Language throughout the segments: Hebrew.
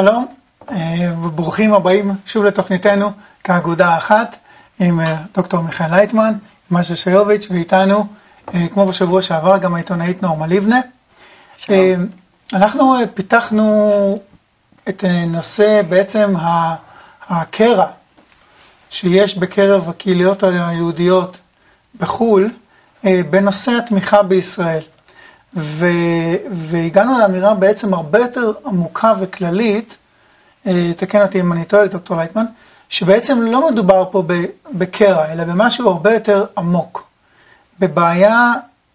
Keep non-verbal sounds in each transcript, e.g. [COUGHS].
שלום, אה, וברוכים הבאים שוב לתוכניתנו כאגודה האחת עם אה, דוקטור מיכאל לייטמן, משה שיוביץ' ואיתנו, אה, כמו בשבוע שעבר, גם העיתונאית נורמה לבנה. שלום. אנחנו פיתחנו את נושא בעצם הקרע שיש בקרב הקהיליות היהודיות בחו"ל בנושא התמיכה בישראל. ו, והגענו לאמירה בעצם הרבה יותר עמוקה וכללית, אה, תקן אותי אם אני טועה, דוקטור לייטמן, שבעצם לא מדובר פה בקרע, אלא במשהו הרבה יותר עמוק. בבעיה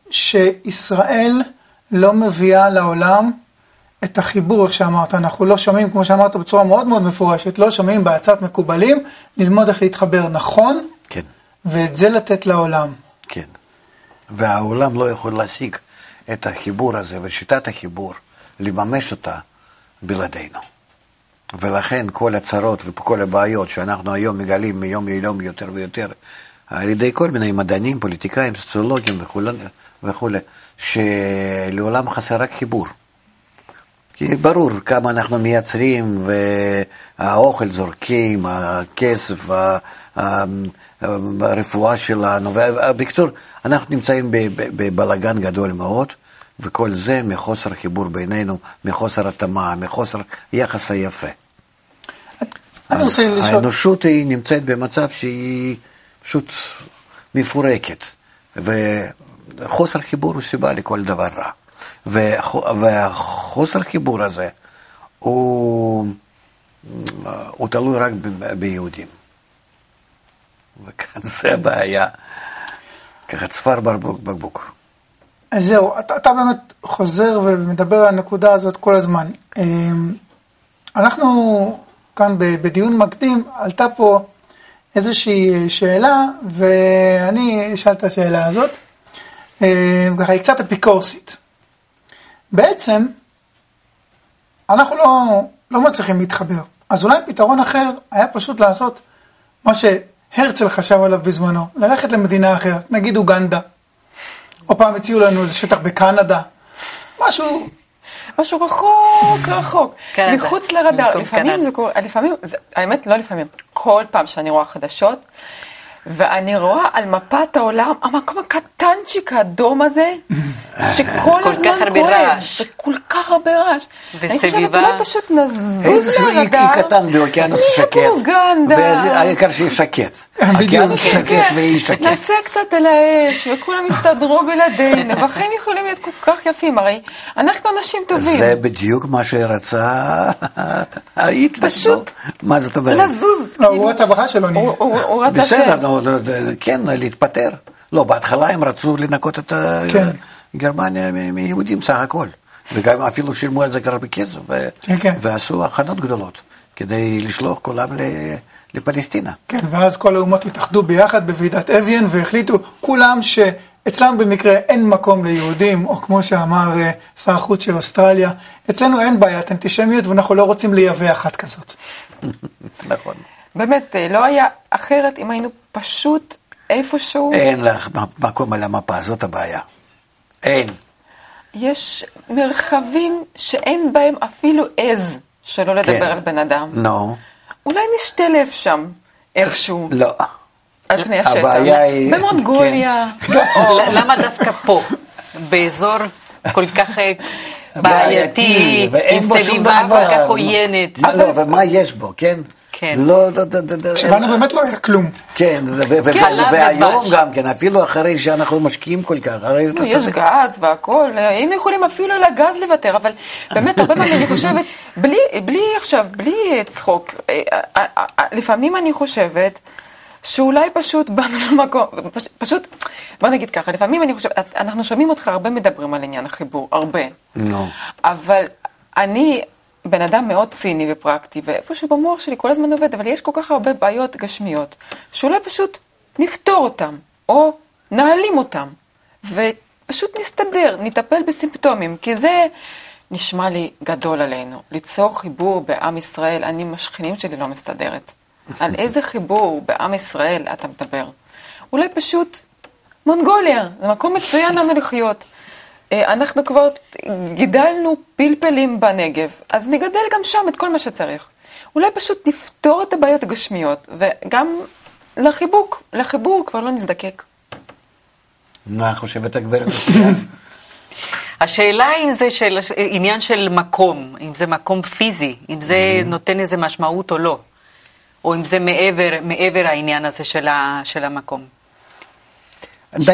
שישראל לא מביאה לעולם את החיבור, איך שאמרת, אנחנו לא שומעים, כמו שאמרת בצורה מאוד מאוד מפורשת, לא שומעים בעצת מקובלים, ללמוד איך להתחבר נכון, כן. ואת זה לתת לעולם. כן. והעולם לא יכול להשיג את החיבור הזה ושיטת החיבור, לממש אותה בלעדינו. ולכן כל הצרות וכל הבעיות שאנחנו היום מגלים מיום ליום יותר ויותר על ידי כל מיני מדענים, פוליטיקאים, סוציולוגים וכולי, שלעולם חסר רק חיבור. כי ברור כמה אנחנו מייצרים, והאוכל זורקים, הכסף, הרפואה שלנו, בקיצור, אנחנו נמצאים בבלגן גדול מאוד, וכל זה מחוסר חיבור בינינו, מחוסר התאמה, מחוסר יחס היפה. אז האנושות היא נמצאת במצב שהיא פשוט מפורקת, וחוסר חיבור הוא סיבה לכל דבר רע. והחוסר חיבור הזה הוא, הוא תלוי רק ביהודים. וכאן זה הבעיה, ככה צוואר בקבוק. אז זהו, אתה, אתה באמת חוזר ומדבר על הנקודה הזאת כל הזמן. אמ, אנחנו כאן בדיון מקדים, עלתה פה איזושהי שאלה, ואני אשאל את השאלה הזאת. אמ, ככה, היא קצת אפיקורסית. בעצם, אנחנו לא, לא מצליחים להתחבר. אז אולי פתרון אחר היה פשוט לעשות מה שהרצל חשב עליו בזמנו, ללכת למדינה אחרת, נגיד אוגנדה. או פעם הציעו לנו איזה שטח בקנדה, משהו... משהו רחוק, רחוק, מחוץ לרדאר. לפעמים זה קורה, לפעמים, האמת לא לפעמים, כל פעם שאני רואה חדשות, ואני רואה על מפת העולם, המקום הקטנצ'יק האדום הזה, [LAUGHS] שכל הזמן קורה, וכל כך הרבה רעש. וסביבה. אני חושבת, אולי פשוט נזוז איזשהו אי קטן באוקיינוס שקט. והעיקר שיהיה שקט. אוקיינוס שקט ואי שקט. נעשה קצת על האש, וכולם יסתדרו בלעדינו, [LAUGHS] והחיים יכולים להיות כל כך יפים, הרי אנחנו אנשים טובים. זה בדיוק מה שרצה [LAUGHS] היטלר. פשוט, מה זאת אומרת? לזוז. הוא רצה בחר שלא נהיה. הוא רצה ש... בסדר, כן, להתפטר. לא, בהתחלה הם רצו לנקות את כן. גרמניה מיהודים סך הכל. וגם אפילו שילמו על זה כבר בכסף, כן, כן. ועשו הכנות גדולות כדי לשלוח כולם לפלסטינה. כן, ואז כל האומות התאחדו ביחד בוועידת אביאן והחליטו כולם שאצלם במקרה אין מקום ליהודים, או כמו שאמר אה, שר החוץ של אוסטרליה, אצלנו אין בעיית אנטישמיות ואנחנו לא רוצים לייבא אחת כזאת. [LAUGHS] נכון. באמת, אה, לא היה אחרת אם היינו פשוט איפשהו... אין לך מקום על המפה, זאת הבעיה. אין. יש מרחבים שאין בהם אפילו עז, שלא לדבר כן. על בן אדם. נו. אולי נשתלב שם, איכשהו. לא. על פני השטח. הבעיה היא... במונגוליה. כן. [LAUGHS] למה דווקא פה? באזור כל כך אה, בעייתי, עם סביבה כל כך עוינת. לא, ומה יש בו, כן? כן. לא, לא, לא, לא. שבאנו באמת לא היה כלום. כן, והיום גם כן, אפילו אחרי שאנחנו משקיעים כל כך. יש גז והכל, היינו יכולים אפילו על הגז לוותר, אבל באמת, הרבה פעמים אני חושבת, בלי עכשיו, בלי צחוק, אה, אה, אה, לפעמים אני חושבת, שאולי פשוט באנו למקום, פשוט, בוא נגיד ככה, לפעמים אני חושבת, אנחנו שומעים אותך הרבה מדברים על עניין החיבור, הרבה. לא. אבל אני, בן אדם מאוד ציני ופרקטי, ואיפשהו במוח שלי כל הזמן עובד, אבל יש כל כך הרבה בעיות גשמיות, שאולי פשוט נפתור אותם, או נעלים אותם, ופשוט נסתדר, נטפל בסימפטומים, כי זה נשמע לי גדול עלינו. ליצור חיבור בעם ישראל, אני עם השכנים שלי לא מסתדרת. על [LAUGHS] איזה חיבור בעם ישראל אתה מדבר? אולי פשוט מונגוליה, זה מקום מצוין לנו לחיות. אה, אנחנו כבר גידלנו פלפלים בנגב, אז נגדל גם שם את כל מה שצריך. אולי פשוט נפתור את הבעיות הגשמיות, וגם לחיבוק, לחיבור כבר לא נזדקק. מה חושבת הגברת? [LAUGHS] השאלה אם זה של, עניין של מקום, אם זה מקום פיזי, אם זה נותן איזה משמעות או לא, או אם זה מעבר, מעבר העניין הזה של, ה, של המקום.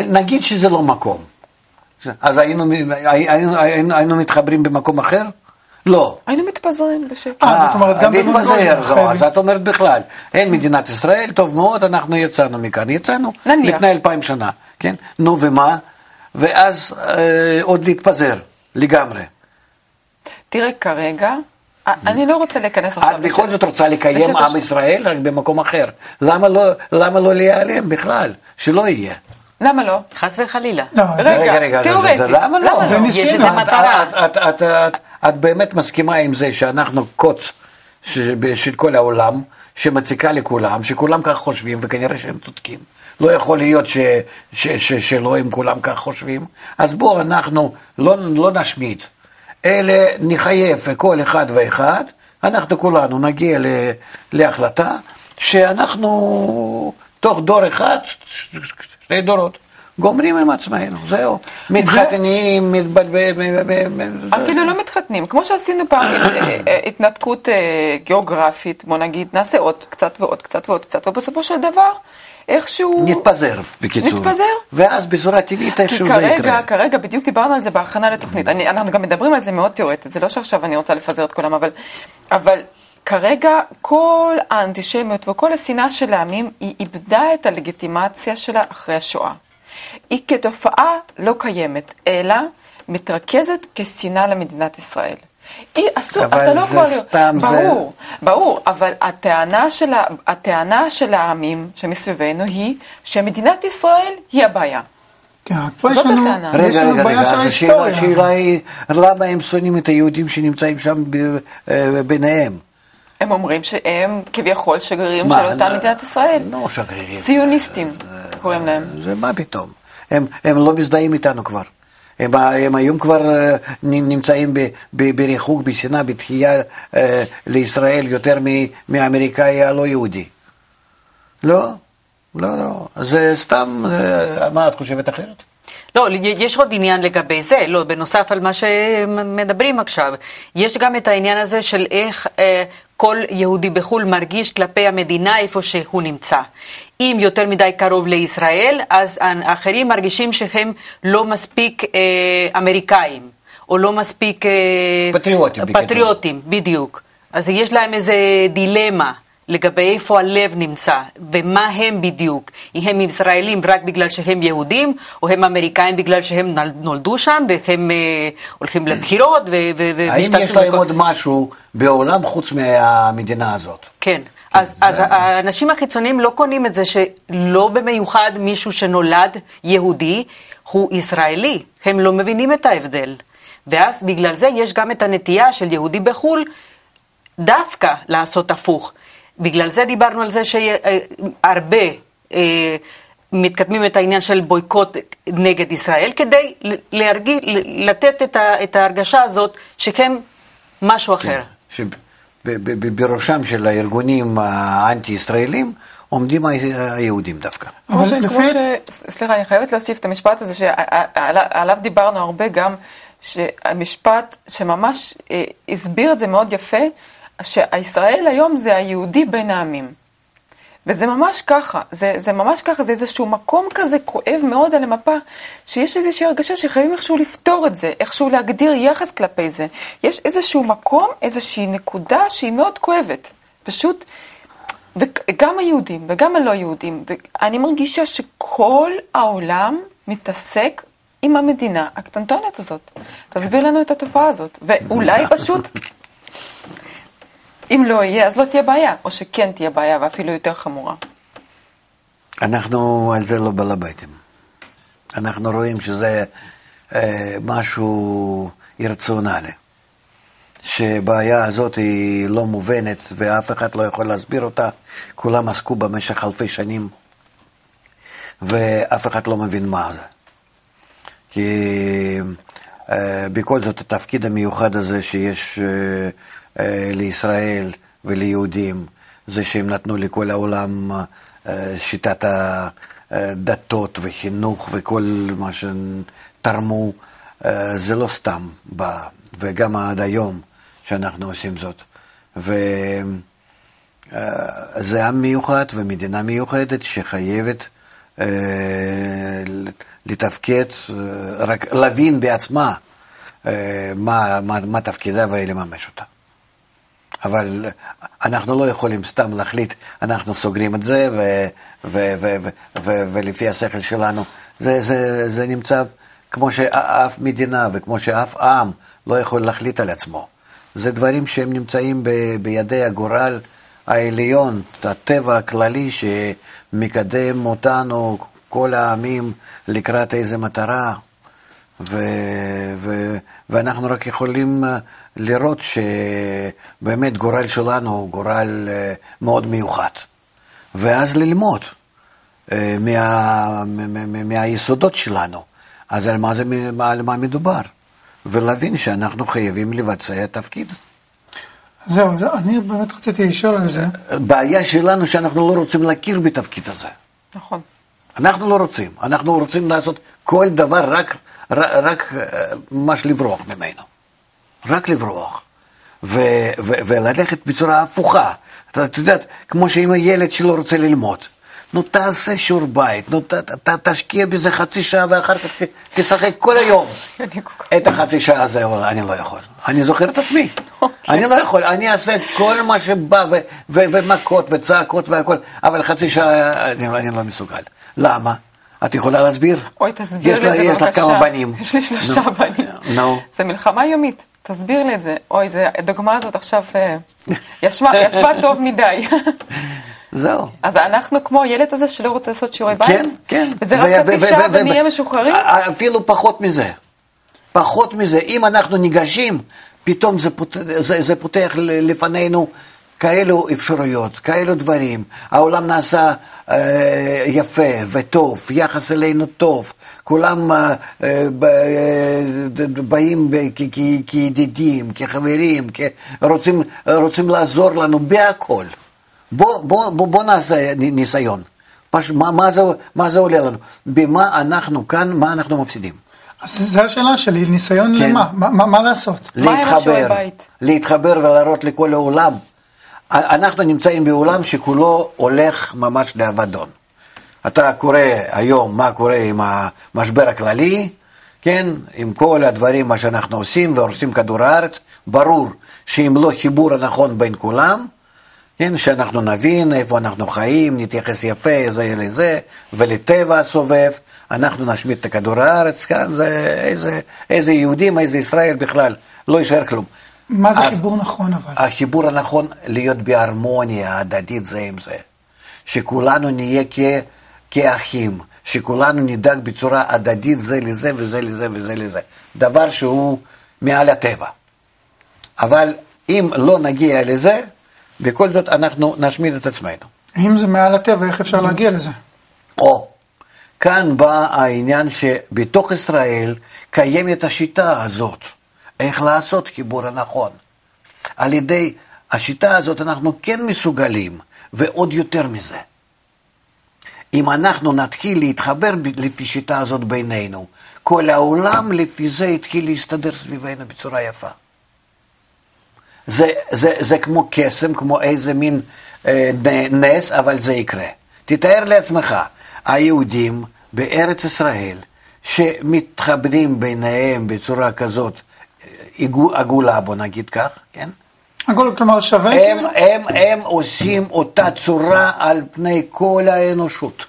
נגיד שזה לא מקום. אז היינו, היינו, היינו, היינו מתחברים במקום אחר? לא. היינו מתפזרים בשקט. אה, זאת אומרת, גם להתפזר, זו. אז את אומרת בכלל, אין מדינת ישראל, טוב מאוד, אנחנו יצאנו מכאן, יצאנו נניח. לפני אלפיים שנה, כן? נו ומה? ואז אה, עוד להתפזר לגמרי. תראה, כרגע, אה, אני לא רוצה להיכנס עכשיו... את בכל. זאת רוצה לקיים עם ישראל רק במקום אחר. למה לא, למה לא להיעלם בכלל? שלא יהיה. למה לא? חס וחלילה. לא, רגע, זה- רגע, רגע, תיאורטית. למה לא? למה זה לא? ניסינו. יש איזה את- מטרה. את, את, את, את, באמת מסכימה עם זה שאנחנו קוץ של כל העולם, שמציקה לכולם, שכולם כך חושבים, וכנראה שהם צודקים. לא יכול להיות ש, ש, ש, שלא הם כולם כך חושבים. אז בואו אנחנו לא, לא נשמיט, אלא נחייב כל אחד ואחד, אנחנו כולנו נגיע ל, להחלטה שאנחנו תוך דור אחד, שני דורות, גומרים עם עצמנו, זהו. מתחתנים, מתבלבלים, אפילו לא מתחתנים. כמו שעשינו פעם אה, אה, התנתקות אה, גיאוגרפית, בוא נגיד, נעשה עוד קצת ועוד קצת ועוד קצת, ובסופו של דבר, איכשהו... נתפזר, בקיצור. נתפזר. ואז בצורה טבעית כי איכשהו זה יקרה. כרגע, בדיוק דיברנו על זה בהכנה לתוכנית. אני, אנחנו גם מדברים על זה מאוד תיאורטית, זה לא שעכשיו אני רוצה לפזר את כולם, אבל, אבל כרגע כל האנטישמיות וכל השנאה של העמים, היא איבדה את הלגיטימציה שלה אחרי השואה. היא כתופעה לא קיימת, אלא מתרכזת כשנאה למדינת ישראל. היא אסור, אבל אתה לא זה יכול... להיות- סתם, זה- ברור, ברור, אבל הטענה של, הטענה של העמים שמסביבנו היא שמדינת ישראל היא הבעיה. כן, פה יש לנו. יש רגע, לנו רגע, בעיה רגע, של ההיסטוריה. השאלה היא, למה הם שונאים את היהודים שנמצאים שם ב- אה, ביניהם? הם אומרים שהם כביכול שגרירים מה, של אותה לא- מדינת ישראל. לא שגרירים. ציוניסטים קוראים להם. זה מה פתאום? הם, הם לא מזדהים איתנו כבר. הם, הם היום כבר אה, נמצאים ב, ב, בריחוק, בשנאה, בתחייה אה, לישראל יותר מ- מהאמריקאי הלא יהודי. לא, לא, לא. זה סתם, אה, מה את חושבת אחרת? לא, יש עוד עניין לגבי זה, לא, בנוסף על מה שמדברים עכשיו. יש גם את העניין הזה של איך אה, כל יהודי בחו"ל מרגיש כלפי המדינה איפה שהוא נמצא. אם יותר מדי קרוב לישראל, אז האחרים מרגישים שהם לא מספיק אה, אמריקאים, או לא מספיק... אה, פטריוטים. פטריוטים, בדיוק. אז יש להם איזה דילמה. לגבי איפה הלב נמצא, ומה הם בדיוק. אם הם ישראלים רק בגלל שהם יהודים, או הם אמריקאים בגלל שהם נולדו שם, והם אה, הולכים לבחירות, ו- ו- ו- האם ומשתתפים יש להם בכל- עוד משהו בעולם חוץ מהמדינה הזאת? כן. אז, אז האנשים החיצוניים לא קונים את זה שלא במיוחד מישהו שנולד יהודי הוא ישראלי. הם לא מבינים את ההבדל. ואז בגלל זה יש גם את הנטייה של יהודי בחו"ל דווקא לעשות הפוך. בגלל זה דיברנו על זה שהרבה אה, מתקדמים את העניין של בויקוט נגד ישראל, כדי להרגיש, לתת את, ה, את ההרגשה הזאת שהם משהו אחר. שבראשם של הארגונים האנטי-ישראלים עומדים היהודים דווקא. כמו ש... לפי- ש... סליחה, אני חייבת להוסיף את המשפט הזה שעליו דיברנו הרבה גם, שהמשפט שממש אה, הסביר את זה מאוד יפה, שהישראל היום זה היהודי בין העמים. וזה ממש ככה, זה, זה ממש ככה, זה איזשהו מקום כזה כואב מאוד על המפה, שיש איזושהי הרגשה שחייבים איכשהו לפתור את זה, איכשהו להגדיר יחס כלפי זה. יש איזשהו מקום, איזושהי נקודה שהיא מאוד כואבת. פשוט, וגם היהודים וגם הלא יהודים, ואני מרגישה שכל העולם מתעסק עם המדינה הקטנטונת הזאת. תסביר לנו את התופעה הזאת, ואולי פשוט... אם לא יהיה, אז לא תהיה בעיה, או שכן תהיה בעיה, ואפילו יותר חמורה. אנחנו על זה לא בעל הביתים. אנחנו רואים שזה אה, משהו אירציונלי. שבעיה הזאת היא לא מובנת ואף אחד לא יכול להסביר אותה. כולם עסקו במשך אלפי שנים ואף אחד לא מבין מה זה. כי אה, בכל זאת התפקיד המיוחד הזה שיש אה, לישראל וליהודים, זה שהם נתנו לכל העולם אה, שיטת הדתות וחינוך וכל מה שתרמו, אה, זה לא סתם בא, וגם עד היום שאנחנו עושים זאת. וזה עם מיוחד ומדינה מיוחדת שחייבת אה, לתפקד, אה, רק להבין בעצמה אה, מה, מה, מה תפקידה ולממש אותה. אבל אנחנו לא יכולים סתם להחליט, אנחנו סוגרים את זה, ו, ו, ו, ו, ו, ולפי השכל שלנו, זה, זה, זה נמצא כמו שאף מדינה וכמו שאף עם לא יכול להחליט על עצמו. זה דברים שהם נמצאים ב, בידי הגורל העליון, הטבע הכללי שמקדם אותנו, כל העמים, לקראת איזה מטרה. ו, ו, ואנחנו רק יכולים אה, לראות שבאמת גורל שלנו הוא גורל אה, מאוד מיוחד. ואז ללמוד אה, מה, מה, מהיסודות שלנו. אז על מה, זה, על מה מדובר? ולהבין שאנחנו חייבים לבצע תפקיד. זהו, זה, אני באמת רציתי לשאול על זה. הבעיה שלנו שאנחנו לא רוצים להכיר בתפקיד הזה. נכון. אנחנו לא רוצים, אנחנו רוצים לעשות כל דבר רק, רק, רק ממש לברוח ממנו. רק לברוח. ו, ו, וללכת בצורה הפוכה. אתה, את יודעת, כמו שאם הילד שלו רוצה ללמוד. נו, תעשה שיעור בית, נו, ת, ת, תשקיע בזה חצי שעה ואחר כך ת, תשחק כל היום. את החצי שעה הזה, אני לא יכול. אני זוכר את עצמי. אני לא יכול, אני אעשה כל מה שבא, ו, ו, ומכות וצעקות והכל, אבל חצי שעה אני, אני לא מסוגל. למה? את יכולה להסביר? אוי, תסביר לי את זה יש לך בבקשה. כמה בנים. יש לי שלושה. בנים. נו. זה מלחמה יומית. תסביר לי את זה. אוי, זה, הדוגמה הזאת עכשיו אה, ישבה, ישבה [LAUGHS] טוב מדי. זהו. אז אנחנו כמו הילד הזה שלא רוצה לעשות שיעורי בית? כן, כן. וזה רק חצי שעה ונהיה משוחררים? אפילו פחות מזה. פחות מזה. אם אנחנו ניגשים, פתאום זה, פות... זה, זה פותח לפנינו כאלו אפשרויות, כאלו דברים. העולם נעשה אה, יפה וטוב, יחס אלינו טוב. כולם אה, אה, ב- אה, באים ב- כ- כ- כידידים, כחברים, כ- רוצים, רוצים לעזור לנו בהכל. בוא, בוא, בוא, בוא נעשה ניסיון. פש, מה, מה, זה, מה זה עולה לנו? במה אנחנו כאן, מה אנחנו מפסידים? אז זו השאלה שלי, ניסיון כן. למה? מה, מה, מה לעשות? בית? להתחבר ולהראות לכל העולם. אנחנו נמצאים בעולם שכולו הולך ממש לאבדון. אתה קורא היום מה קורה עם המשבר הכללי, כן, עם כל הדברים מה שאנחנו עושים והורסים כדור הארץ, ברור שאם לא חיבור הנכון בין כולם, כן, שאנחנו נבין איפה אנחנו חיים, נתייחס יפה זה לזה, ולטבע הסובב, אנחנו נשמיד את כדור הארץ, כאן זה איזה, איזה יהודים, איזה ישראל בכלל, לא יישאר כלום. מה זה חיבור נכון אבל? החיבור הנכון להיות בהרמוניה הדדית זה עם זה. שכולנו נהיה כ, כאחים, שכולנו נדאג בצורה הדדית זה לזה וזה לזה וזה לזה. דבר שהוא מעל הטבע. אבל אם לא נגיע לזה, בכל זאת אנחנו נשמיד את עצמנו. אם זה מעל הטבע, איך אפשר להגיע לזה? או, כאן בא העניין שבתוך ישראל קיימת השיטה הזאת, איך לעשות חיבור הנכון. על ידי השיטה הזאת אנחנו כן מסוגלים, ועוד יותר מזה. אם אנחנו נתחיל להתחבר לפי שיטה הזאת בינינו, כל העולם לפי זה יתחיל להסתדר סביבנו בצורה יפה. זה, זה, זה כמו קסם, כמו איזה מין אה, נס, אבל זה יקרה. תתאר לעצמך, היהודים בארץ ישראל, שמתחברים ביניהם בצורה כזאת, עגולה, בוא נגיד כך, כן? הכל כלומר שווה הם, כאילו? הם, הם עושים אותה צורה על פני כל האנושות,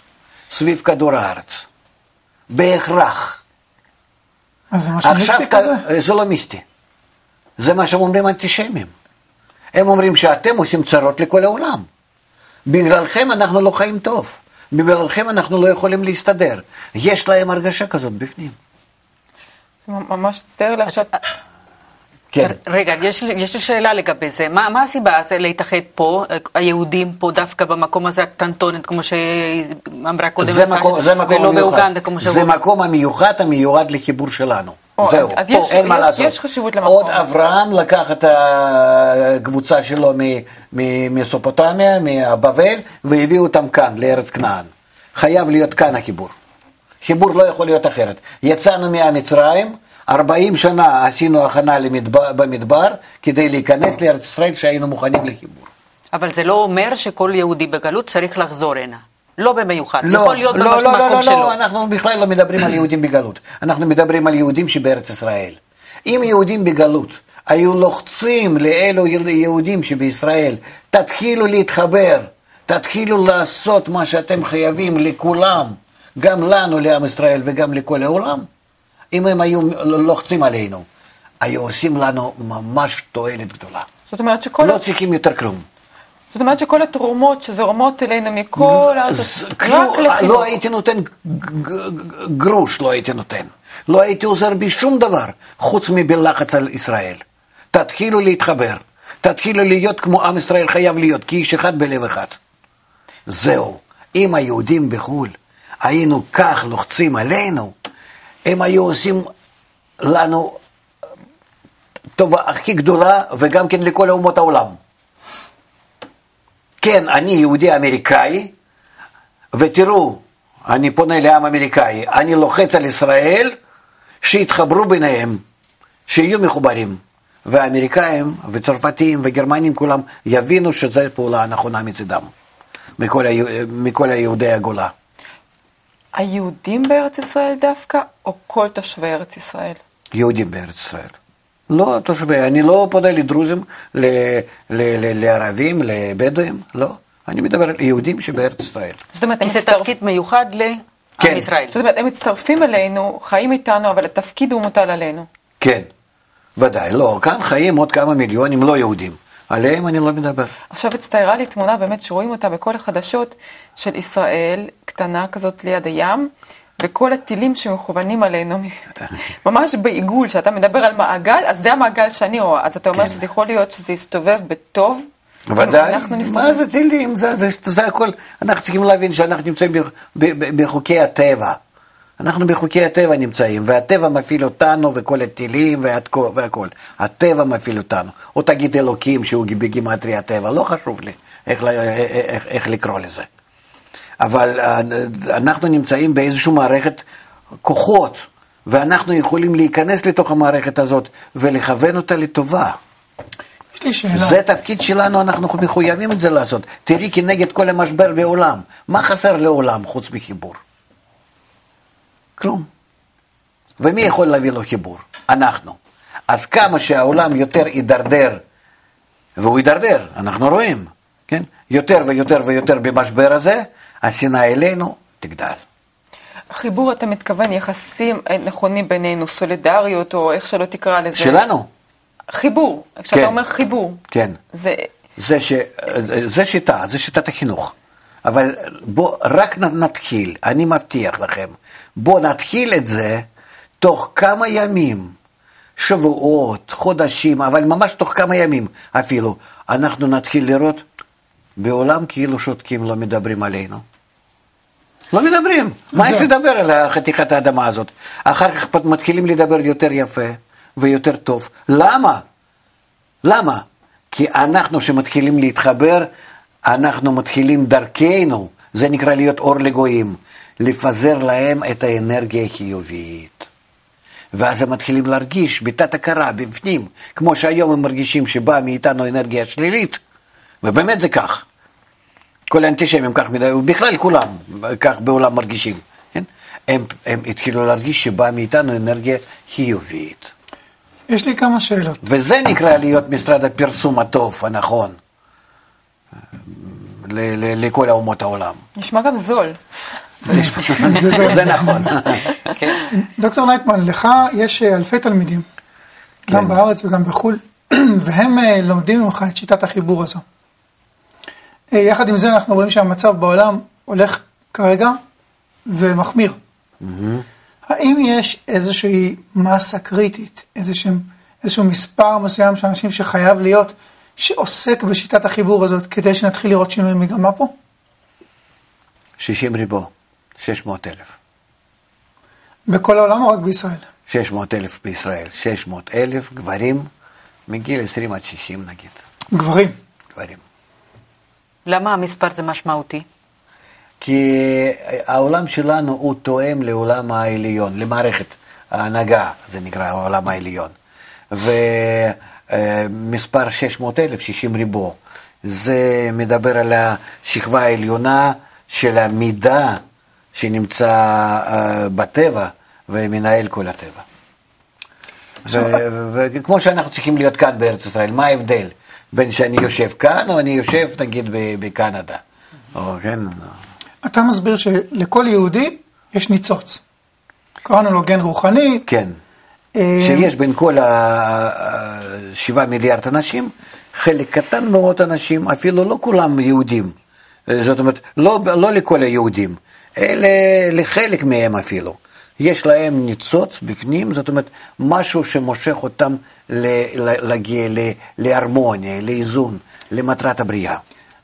סביב כדור הארץ. בהכרח. אז זה משהו מיסטי כזה? זה לא מיסטי. זה מה שהם אומרים אנטישמים. הם אומרים שאתם עושים צרות לכל העולם. בגללכם אנחנו לא חיים טוב. בגללכם אנחנו לא יכולים להסתדר. יש להם הרגשה כזאת בפנים. זה ממש תתאר לי עכשיו. כן. רגע, יש, יש לי שאלה לגבי זה. מה, מה הסיבה זה להתאחד פה, היהודים פה דווקא במקום הזה הקטנטונת, כמו שאמרה קודם, זה מקום, זה מקום ולא. באוגנדה, כמו זה שאמרו. מקום המיוחד, המיועד לחיבור שלנו. או, זהו, אז- אז יש- אין מה יש- לעשות. יש חשיבות למקום. עוד אברהם לקח את הקבוצה שלו מ- מ- מסופוטמיה, מבבל, והביא אותם כאן, לארץ כנען. חייב להיות כאן החיבור. חיבור לא יכול להיות אחרת. יצאנו מהמצרים, 40 שנה עשינו הכנה למדבר, במדבר, כדי להיכנס לארץ ישראל שהיינו מוכנים לחיבור. אבל זה לא אומר שכל יהודי בגלות צריך לחזור הנה. לא במיוחד. לא, יכול להיות לא, ממש לא, לא, מקום לא, שלו. לא, אנחנו בכלל לא מדברים על יהודים בגלות, אנחנו מדברים על יהודים שבארץ ישראל. אם יהודים בגלות היו לוחצים לאלו יהודים שבישראל, תתחילו להתחבר, תתחילו לעשות מה שאתם חייבים לכולם, גם לנו, לעם ישראל וגם לכל העולם, אם הם היו לוחצים עלינו, היו עושים לנו ממש תועלת גדולה. זאת אומרת שכל, לא צריכים יותר כלום. זאת אומרת שכל התרומות שזורמות אלינו מכל הארץ, רק לחינוך. לא הייתי נותן גרוש, לא הייתי נותן. לא הייתי עוזר בשום דבר, חוץ מבלחץ על ישראל. תתחילו להתחבר, תתחילו להיות כמו עם ישראל חייב להיות, כאיש אחד בלב אחד. זהו. אם היהודים בחו"ל היינו כך לוחצים עלינו, הם היו עושים לנו טובה הכי גדולה, וגם כן לכל אומות העולם. כן, אני יהודי אמריקאי, ותראו, אני פונה לעם אמריקאי, אני לוחץ על ישראל שיתחברו ביניהם, שיהיו מחוברים. והאמריקאים וצרפתים וגרמנים כולם יבינו שזו פעולה הנכונה מצידם, מכל, היו, מכל היהודי הגולה. היהודים בארץ ישראל דווקא, או כל תושבי ארץ ישראל? יהודים בארץ ישראל. לא תושבי, אני לא פונה לדרוזים, ל, ל, ל, לערבים, לבדואים, לא. אני מדבר על יהודים שבארץ ישראל. זאת אומרת, זה תפקיד מיוחד לעם כן. ישראל. זאת אומרת, הם מצטרפים אלינו, חיים איתנו, אבל התפקיד הוא מוטל עלינו. כן, ודאי, לא, כאן חיים עוד כמה מיליונים לא יהודים. עליהם אני לא מדבר. עכשיו הצטיירה לי תמונה באמת שרואים אותה בכל החדשות של ישראל, קטנה כזאת ליד הים, וכל הטילים שמכוונים עלינו, [LAUGHS] ממש בעיגול, שאתה מדבר על מעגל, אז זה המעגל שאני רואה. אז אתה אומר כן. שזה יכול להיות שזה יסתובב בטוב? ודאי. מה זה טילים? זה, זה, זה הכל, אנחנו צריכים להבין שאנחנו נמצאים בחוקי הטבע. אנחנו בחוקי הטבע נמצאים, והטבע מפעיל אותנו, וכל הטילים והכל. הטבע מפעיל אותנו. או תגיד אלוקים שהוא בגימטרי הטבע, לא חשוב לי איך, ל- איך, איך לקרוא לזה. אבל אה, אנחנו נמצאים באיזושהי מערכת כוחות, ואנחנו יכולים להיכנס לתוך המערכת הזאת ולכוון אותה לטובה. יש לי שאלה. זה תפקיד שלנו, אנחנו מחויבים את זה לעשות. תראי כנגד כל המשבר בעולם, מה חסר לעולם חוץ מחיבור? כלום. ומי יכול להביא לו חיבור? אנחנו. אז כמה שהעולם יותר יידרדר, והוא יידרדר, אנחנו רואים, כן? יותר ויותר ויותר במשבר הזה, השנאה אלינו תגדל. חיבור, אתה מתכוון יחסים אה, נכונים בינינו, סולידריות, או איך שלא תקרא לזה. שלנו, חיבור. כשאתה כן. אומר חיבור. כן. זה... זה, ש... זה שיטה, זה שיטת החינוך. אבל בואו רק נתחיל, אני מבטיח לכם, בואו נתחיל את זה תוך כמה ימים, שבועות, חודשים, אבל ממש תוך כמה ימים אפילו, אנחנו נתחיל לראות בעולם כאילו שותקים, לא מדברים עלינו. לא מדברים. מה יש לדבר על חתיכת האדמה הזאת? אחר כך מתחילים לדבר יותר יפה ויותר טוב. למה? למה? כי אנחנו שמתחילים להתחבר, אנחנו מתחילים דרכנו, זה נקרא להיות אור לגויים, לפזר להם את האנרגיה החיובית. ואז הם מתחילים להרגיש בתת הכרה, בפנים, כמו שהיום הם מרגישים שבאה מאיתנו אנרגיה שלילית, ובאמת זה כך. כל האנטישמים כך מדי, ובכלל כולם כך בעולם מרגישים. כן? הם, הם התחילו להרגיש שבאה מאיתנו אנרגיה חיובית. יש לי כמה שאלות. וזה נקרא להיות משרד הפרסום הטוב, הנכון, לכל אומות העולם. נשמע גם זול. זה- [LAUGHS] זה- זה נכון. דוקטור נייטמן, לך יש אה, אלפי תלמידים, כן. גם בארץ וגם בחו"ל, [CLEARS THROAT] והם אה, לומדים ממך את שיטת החיבור הזו. אה, יחד עם זה אנחנו רואים שהמצב בעולם הולך כרגע ומחמיר. האם יש איזושהי מסה קריטית, איזשהו מספר מסוים של אנשים שחייב להיות, שעוסק בשיטת החיבור הזאת כדי שנתחיל לראות שינוי מגמה פה? 60 ריבו, 600 אלף. בכל העולם או רק בישראל? 600 אלף בישראל, 600 אלף גברים מגיל 20 עד 60 נגיד, גברים. גברים. למה המספר זה משמעותי? כי העולם שלנו הוא תואם לעולם העליון, למערכת ההנהגה, זה נקרא העולם העליון. ומספר 600 אלף, 60 ריבו, זה מדבר על השכבה העליונה של המידע שנמצא אה, בטבע ומנהל כל הטבע. וכמו שאנחנו צריכים להיות כאן בארץ ישראל, מה ההבדל בין שאני יושב כאן או אני יושב נגיד בקנדה? או כן, אתה מסביר שלכל יהודי יש ניצוץ. קראנו לו גן רוחני. כן. אה, שיש בין כל השבעה מיליארד אנשים, חלק קטן מאוד אנשים, אפילו לא כולם יהודים. אה, זאת אומרת, לא, לא לכל היהודים, אלא לחלק מהם אפילו. יש להם ניצוץ בפנים, זאת אומרת, משהו שמושך אותם להגיע להרמוניה, לאיזון, למטרת הבריאה.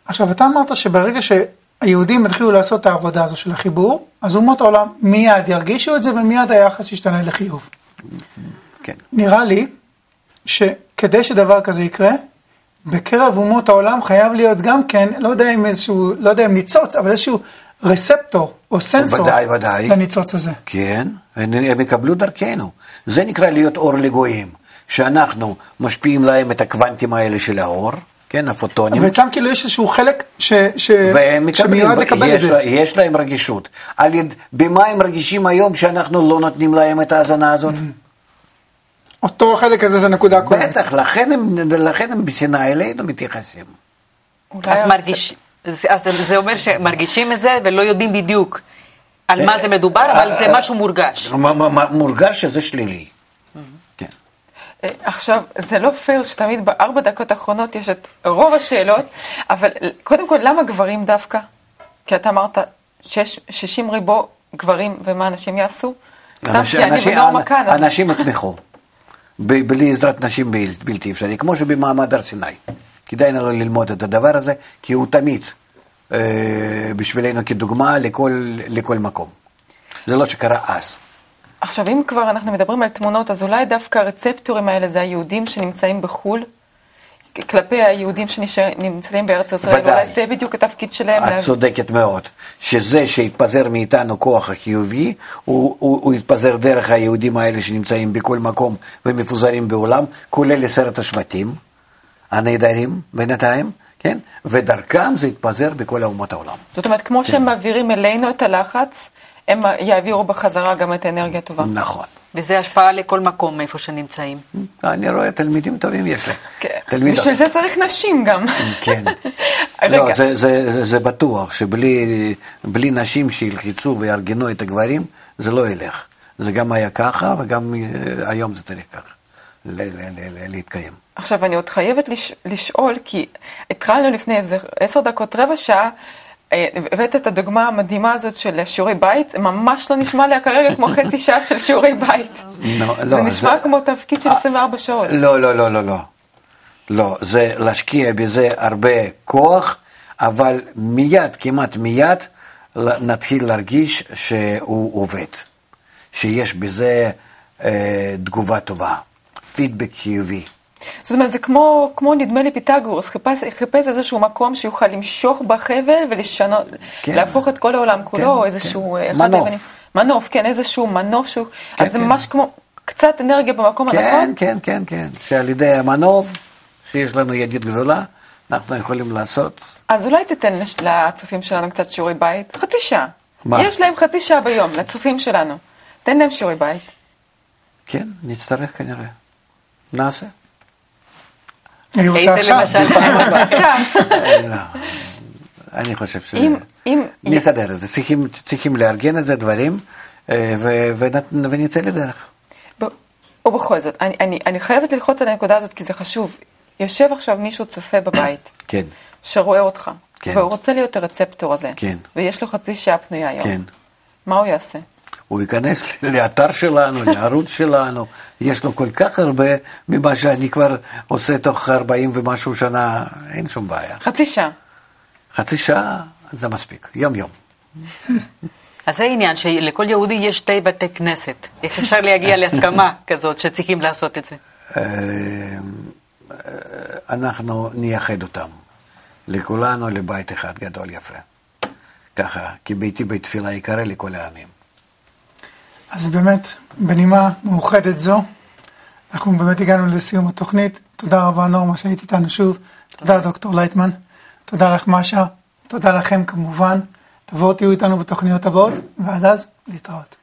עכשיו, אתה אמרת שברגע שהיהודים התחילו לעשות את העבודה הזו של החיבור, אז אומות העולם מיד ירגישו את זה ומיד היחס ישתנה לחיוב. כן. נראה לי שכדי שדבר כזה יקרה, בקרב אומות העולם חייב להיות גם כן, לא יודע אם איזשהו, לא יודע אם ניצוץ, אבל איזשהו רספטור או סנסור ודאי, ודאי. לניצוץ הזה. כן, הם יקבלו דרכנו. זה נקרא להיות אור לגויים, שאנחנו משפיעים להם את הקוונטים האלה של האור, כן, הפוטונים. ואצלם כאילו יש איזשהו חלק ש, ש, שמיועד לקבל את יש, זה. לה- יש להם רגישות. על יד, במה הם רגישים היום שאנחנו לא נותנים להם את ההאזנה הזאת? אותו החלק הזה זה נקודה כואבת. בטח, לכן הם, לכן הם בשנאה אלינו מתייחסים. אז מרגיש, אז זה אומר שמרגישים את זה ולא יודעים בדיוק על מה זה מדובר, אבל זה משהו מורגש. מורגש שזה שלילי. אה, עכשיו, זה לא פייר שתמיד בארבע דקות האחרונות יש את רוב השאלות, אבל קודם כל, למה גברים דווקא? כי אתה אמרת שיש 60 ריבו גברים, ומה אנשים יעשו? אנשים- יתמכו. ב- בלי עזרת נשים בל- בלתי אפשרי, כמו שבמעמד הר סיני. כדאי לנו ללמוד את הדבר הזה, כי הוא תמיד אה, בשבילנו כדוגמה לכל, לכל מקום. זה לא שקרה אז. עכשיו, אם כבר אנחנו מדברים על תמונות, אז אולי דווקא הרצפטורים האלה זה היהודים שנמצאים בחו"ל, כלפי היהודים שנמצאים בארץ ישראל, ודאי. אולי זה בדיוק התפקיד שלהם. את להביא- צודקת מאוד, שזה שהתפזר מאיתנו כוח החיובי, הוא, הוא, הוא התפזר דרך היהודים האלה שנמצאים בכל מקום ומפוזרים בעולם, כולל עשרת השבטים הנהדרים בינתיים, כן? ודרכם זה התפזר בכל אומות העולם. זאת אומרת, כמו שהם מעבירים אלינו את הלחץ, הם יעבירו בחזרה גם את האנרגיה הטובה. נכון. וזה השפעה לכל מקום איפה שנמצאים. אני רואה תלמידים טובים יש להם. כן. בשביל זה צריך נשים גם. כן. [LAUGHS] רגע, לא, זה, זה, זה, זה בטוח שבלי בלי נשים שילחצו ויארגנו את הגברים, זה לא ילך. זה גם היה ככה, וגם אה, היום זה צריך ככה ל- ל- ל- ל- להתקיים. עכשיו, אני עוד חייבת לש... לשאול, כי התחלנו לפני איזה עשר דקות, רבע שעה, הבאת את הדוגמה המדהימה הזאת של שיעורי בית, ממש לא נשמע לי כרגע כמו חצי שעה של שיעורי בית. לא, זה לא, נשמע זה- כמו תפקיד של 24 שעות. לא, לא, לא, לא, לא. לא, זה להשקיע בזה הרבה כוח, אבל מיד, כמעט מיד, נתחיל להרגיש שהוא עובד. שיש בזה אה, תגובה טובה, פידבק חיובי. זאת אומרת, זה כמו, כמו נדמה לי פיתגורס, חיפש, חיפש איזשהו מקום שיוכל למשוך בחבל ולשנות, כן. להפוך את כל העולם כולו, כן, איזשהו... כן. אה, מנוף. האבנים- מנוף, כן, איזשהו מנוף שהוא... כן, אז זה כן. ממש כמו קצת אנרגיה במקום כן, הנכון. כן, כן, כן. שעל ידי המנוף, שיש לנו ידיד גדולה, אנחנו יכולים לעשות. אז אולי תיתן לצופים שלנו קצת שיעורי בית, חצי שעה. מה? יש להם חצי שעה ביום, לצופים שלנו. תן להם שיעורי בית. כן, נצטרך כנראה. נעשה. אני רוצה [LAUGHS] עכשיו. לא. אני חושב ש... נסדר את זה. צריכים, לארגן את זה, דברים, אה, ונצא לדרך. ובכל זאת, אני, אני, אני חייבת ללחוץ על הנקודה הזאת כי זה חשוב. יושב עכשיו מישהו צופה בבית, [COUGHS] כן, שרואה אותך, כן. והוא רוצה להיות הרצפטור הזה, כן. ויש לו חצי שעה פנויה היום. כן. מה הוא יעשה? הוא ייכנס [LAUGHS] לאתר שלנו, לערוץ שלנו, יש לו כל כך הרבה ממה שאני כבר עושה תוך 40 ומשהו שנה, אין שום בעיה. חצי שעה. חצי שעה זה מספיק, יום יום. אז זה עניין שלכל יהודי יש שתי בתי כנסת. איך אפשר להגיע [LAUGHS] להסכמה כזאת שצריכים לעשות את זה? אה, אנחנו נייחד אותם. לכולנו לבית אחד גדול יפה. ככה, כי ביתי בית תפילה יקרא לכל העמים. אז באמת, בנימה מאוחדת זו, אנחנו באמת הגענו לסיום התוכנית. תודה רבה נורמה שהיית איתנו שוב. תודה דוקטור לייטמן. תודה לך משה. תודה לכם כמובן. תבואו תהיו איתנו בתוכניות הבאות, ועד אז להתראות.